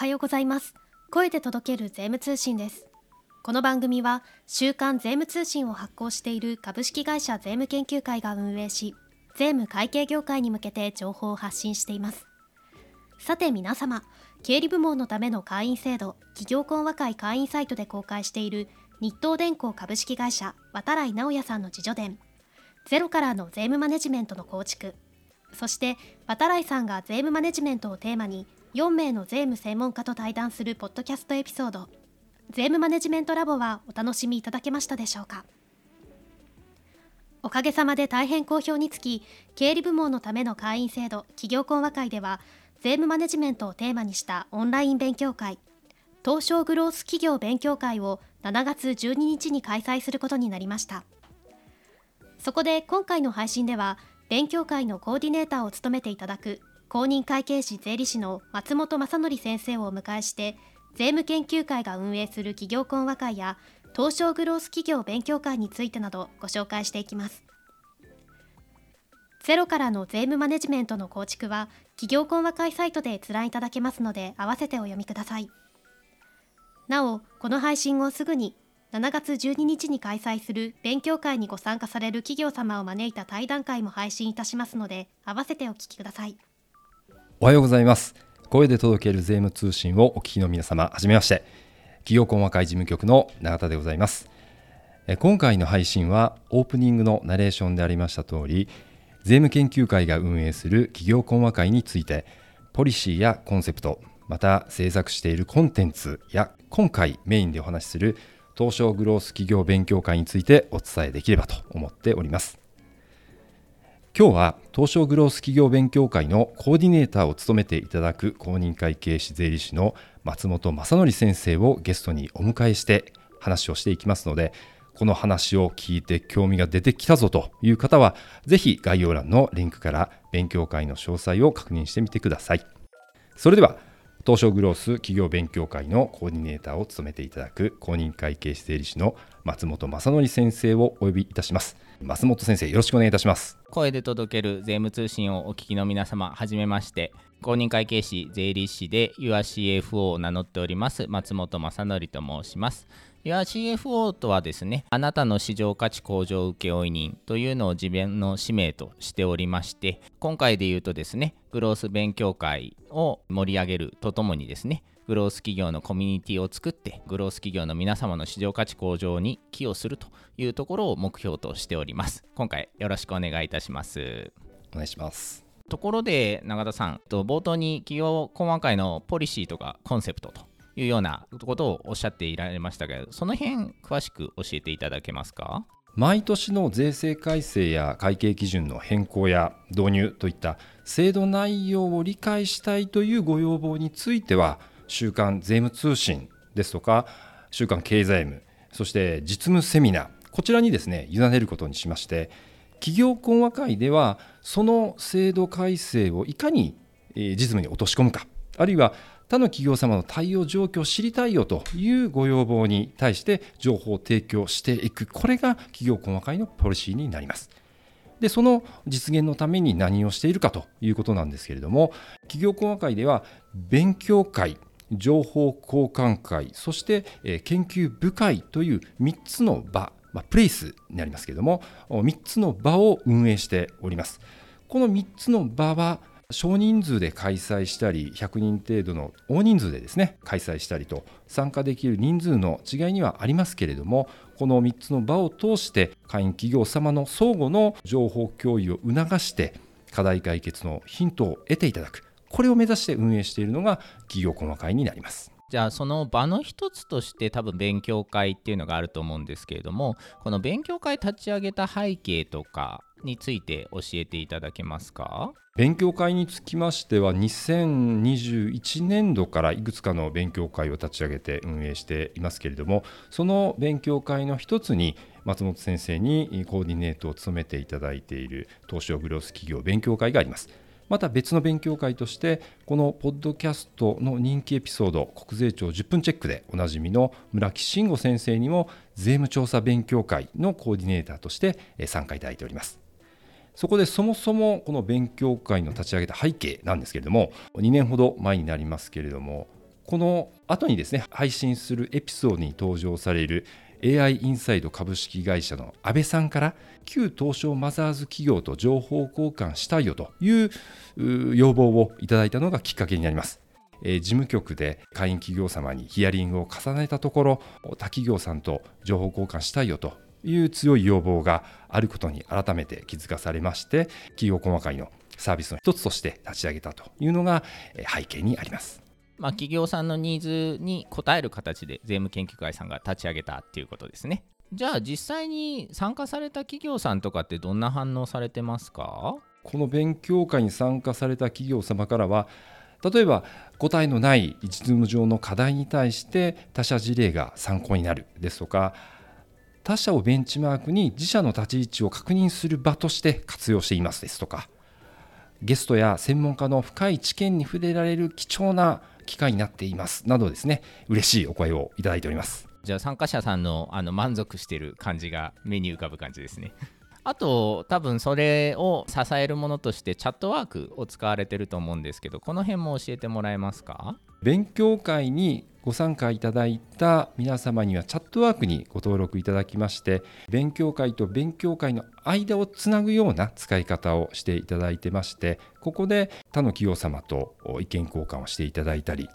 はようございます。声で届ける税務通信です。この番組は週刊税務通信を発行している株式会社税務研究会が運営し税務会計業界に向けて情報を発信しています。さて皆様経理部門のための会員制度企業婚和会会員サイトで公開している日東電工株式会社渡来直也さんの自助伝。ゼロからの税務マネジメントの構築。そして渡来さんが税務マネジメントをテーマに4名の税務専門家と対談するポッドキャストエピソード。税務マネジメントラボはお楽しみいただけましたでしょうか？おかげさまで大変好評につき経理部門のための会員制度企業婚和会では税務マネジメントをテーマにしたオンライン勉強会東証グロース企業勉強会を7月12日に開催することになりました。そこで今回の配信では勉強会のコーディネーターを務めていただく公認会計士税理士の松本正則先生をお迎えして税務研究会が運営する企業婚和会や東証グロース企業勉強会についてなどご紹介していきます。ゼロからの税務マネジメントの構築は企業婚和会サイトで閲覧いただけますので合わせてお読みください。なおこの配信後すぐに7月12日に開催する勉強会にご参加される企業様を招いた対談会も配信いたしますので合わせてお聞きください。おはようございます。声で届ける税務通信をお聞きの皆様はじめまして。企業コン会事務局の永田でございます。今回の配信はオープニングのナレーションでありました通り税務研究会が運営する企業コン和会についてポリシーやコンセプトまた制作しているコンテンツや今回メインでお話しする東証グロース企業勉強会についてお伝えできればと思っております。今日は東証グロース企業勉強会のコーディネーターを務めていただく公認会計士税理士の松本正則先生をゲストにお迎えして話をしていきますのでこの話を聞いて興味が出てきたぞという方はぜひ概要欄のリンクから勉強会の詳細を確認してみてください。それでは東証グロース企業勉強会のコーディネーターを務めていただく公認会計士税理士の松本正則先生をお呼びいたします。松本先生よろしくお願いいたします。声で届ける税務通信をお聞きの皆様はじめまして。公認会計士税理士で YourCFO を名乗っております松本正則と申します。YourCFO とはですね、あなたの市場価値向上請負人というのを自分の使命としておりまして、今回で言うとですね、グロース勉強会を盛り上げるとともにですね、グロース企業のコミュニティを作って、グロース企業の皆様の市場価値向上に寄与するというところを目標としております。今回よろしくお願いいたします。お願いします。ところで永田さん、冒頭に企業細かいのポリシーとかコンセプトというようなことをおっしゃっていられましたけど、その辺詳しく教えていただけますか？毎年の税制改正や会計基準の変更や導入といった制度内容を理解したいというご要望については週刊税務通信ですとか週刊経済務そして実務セミナーこちらにですね委ねることにしまして企業懇話会ではその制度改正をいかに実務に落とし込むかあるいは他の企業様の対応状況を知りたいよというご要望に対して情報を提供していくこれが企業細かいのポリシーになります。でその実現のために何をしているかということなんですけれども企業細かいでは勉強会情報交換会そして研究部会という3つの場、まあ、プレイスになりますけれども3つの場を運営しております。この3つの場は少人数で開催したり100人程度の大人数でですね開催したりと参加できる人数の違いにはありますけれどもこの3つの場を通して会員企業様の相互の情報共有を促して課題解決のヒントを得ていただくこれを目指して運営しているのが企業細会になります。じゃあその場の一つとして多分勉強会っていうのがあると思うんですけれどもこの勉強会立ち上げた背景とかについて教えていただけますか？勉強会につきましては2021年度からいくつかの勉強会を立ち上げて運営していますけれどもその勉強会の一つに松本先生にコーディネートを務めていただいている東証グロース企業勉強会があります。また別の勉強会としてこのポッドキャストの人気エピソード国税庁10分チェックでおなじみの村木慎吾先生にも税務調査勉強会のコーディネーターとして参加いただいております。そこでそもそもこの勉強会の立ち上げた背景なんですけれども2年ほど前になりますけれどもこの後にですね配信するエピソードに登場される AI インサイド株式会社の安倍さんから旧東証マザーズ企業と情報交換したいよという要望をいただいたのがきっかけになります。事務局で会員企業様にヒアリングを重ねたところ他企業さんと情報交換したいよという強い要望があることに改めて気づかされまして企業細かいのサービスの一つとして立ち上げたというのが背景にあります。まあ、企業さんのニーズに応える形で税務研究会さんが立ち上げたっていうことですね。じゃあ実際に参加された企業さんとかってどんな反応されてますか？この勉強会に参加された企業様からは例えば答えのない実務上の課題に対して他社事例が参考になるですとか他社をベンチマークに自社の立ち位置を確認する場として活用していますですとかゲストや専門家の深い知見に触れられる貴重な機会になっています。などですね嬉しいお声をいただいております。じゃあ参加者さんのあの満足している感じが目に浮かぶ感じですね。あと多分それを支えるものとしてチャットワークを使われてると思うんですけどこの辺も教えてもらえますか？勉強会にご参加いただいた皆様にはチャットワークにご登録いただきまして勉強会と勉強会の間をつなぐような使い方をしていただいてましてここで他の企業様と意見交換をしていただいたり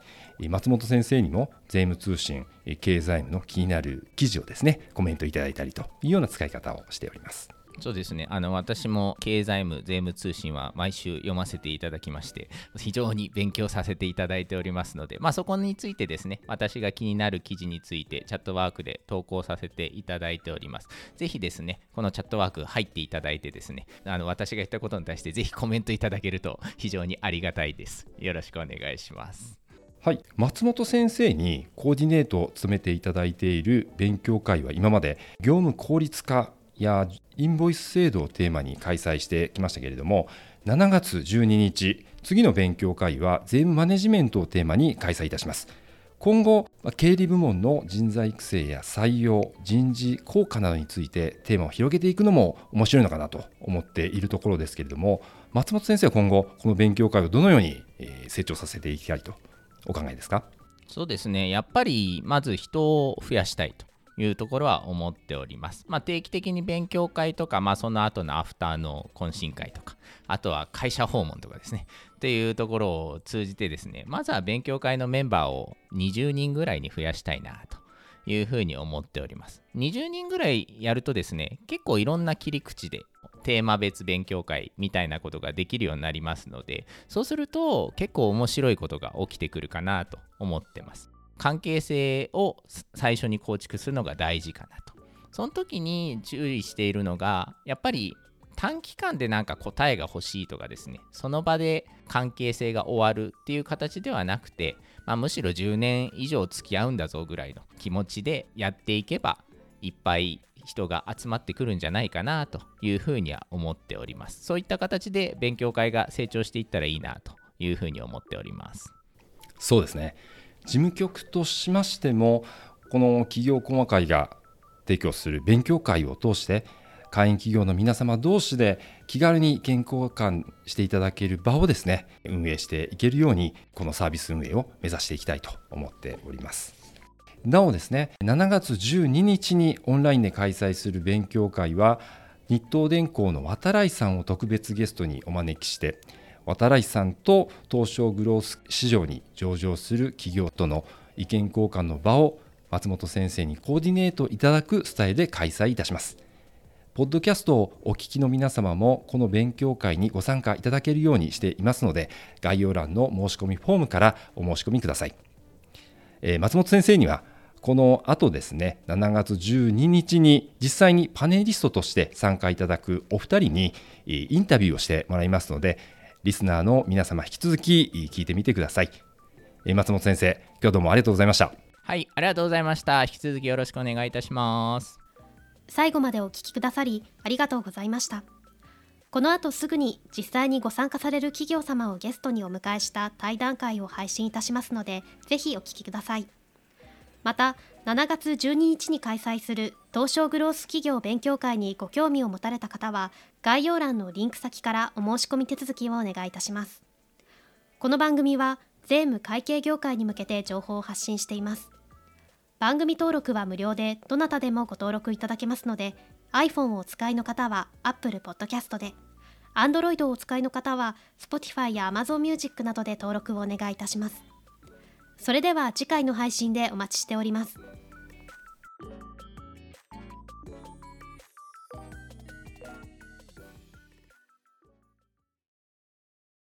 松本先生にも税務通信経済務の気になる記事をですねコメントいただいたりというような使い方をしております。そうですね。あの私も経済務税務通信は毎週読ませていただきまして非常に勉強させていただいておりますので、まあ、そこについてですね私が気になる記事についてチャットワークで投稿させていただいております。ぜひですねこのチャットワーク入っていただいてですねあの私が言ったことに対してぜひコメントいただけると非常にありがたいです。よろしくお願いします。はい、松本先生にコーディネートを務めていただいている勉強会は今まで業務効率化やインボイス制度をテーマに開催してきましたけれども7月12日次の勉強会は税務マネジメントをテーマに開催いたします。今後経理部門の人材育成や採用人事効果などについてテーマを広げていくのも面白いのかなと思っているところですけれども松本先生は今後この勉強会をどのように成長させていきたいとお考えですか？そうですね。やっぱりまず人を増やしたいと。いうところは思っております。まあ、定期的に勉強会とか、まあ、その後のアフターの懇親会とか、あとは会社訪問とかですね、っていうところを通じてですね、まずは勉強会のメンバーを20人ぐらいに増やしたいなというふうに思っております。20人ぐらいやるとですね、結構いろんな切り口でテーマ別勉強会みたいなことができるようになりますので、そうすると結構面白いことが起きてくるかなと思ってます。関係性を最初に構築するのが大事かなと。その時に注意しているのが、やっぱり短期間でなんか答えが欲しいとかですね、その場で関係性が終わるっていう形ではなくて、まあ、むしろ10年以上付き合うんだぞぐらいの気持ちでやっていけば、いっぱい人が集まってくるんじゃないかなというふうには思っております。そういった形で勉強会が成長していったらいいなというふうに思っております。そうですね。事務局としましてもこの企業細会が提供する勉強会を通して会員企業の皆様同士で気軽に健康感していただける場をですね運営していけるようにこのサービス運営を目指していきたいと思っております。なおですね7月12日にオンラインで開催する勉強会は日東電工の渡来さんを特別ゲストにお招きして渡来さんと東証グロース市場に上場する企業との意見交換の場を松本先生にコーディネートいただくスタイルで開催いたします。ポッドキャストをお聞きの皆様もこの勉強会にご参加いただけるようにしていますので概要欄の申し込みフォームからお申し込みください。えー、松本先生にはこの後ですね7月12日に実際にパネリストとして参加いただくお二人にインタビューをしてもらいますのでリスナーの皆様引き続き聞いてみてください。松本先生、今日どうもありがとうございました。はい、ありがとうございました。引き続きよろしくお願いいたします。最後までお聞きくださりありがとうございました。この後すぐに実際にご参加される企業様をゲストにお迎えした対談会を配信いたしますので、ぜひお聞きください。また7月12日に開催する東証グロース企業勉強会にご興味を持たれた方は概要欄のリンク先からお申し込み手続きをお願いいたします。この番組は税務会計業界に向けて情報を発信しています。番組登録は無料でどなたでもご登録いただけますので iPhone をお使いの方は Apple Podcast で Android をお使いの方は Spotify や Amazon Music などで登録をお願いいたします。それでは次回の配信でお待ちしております。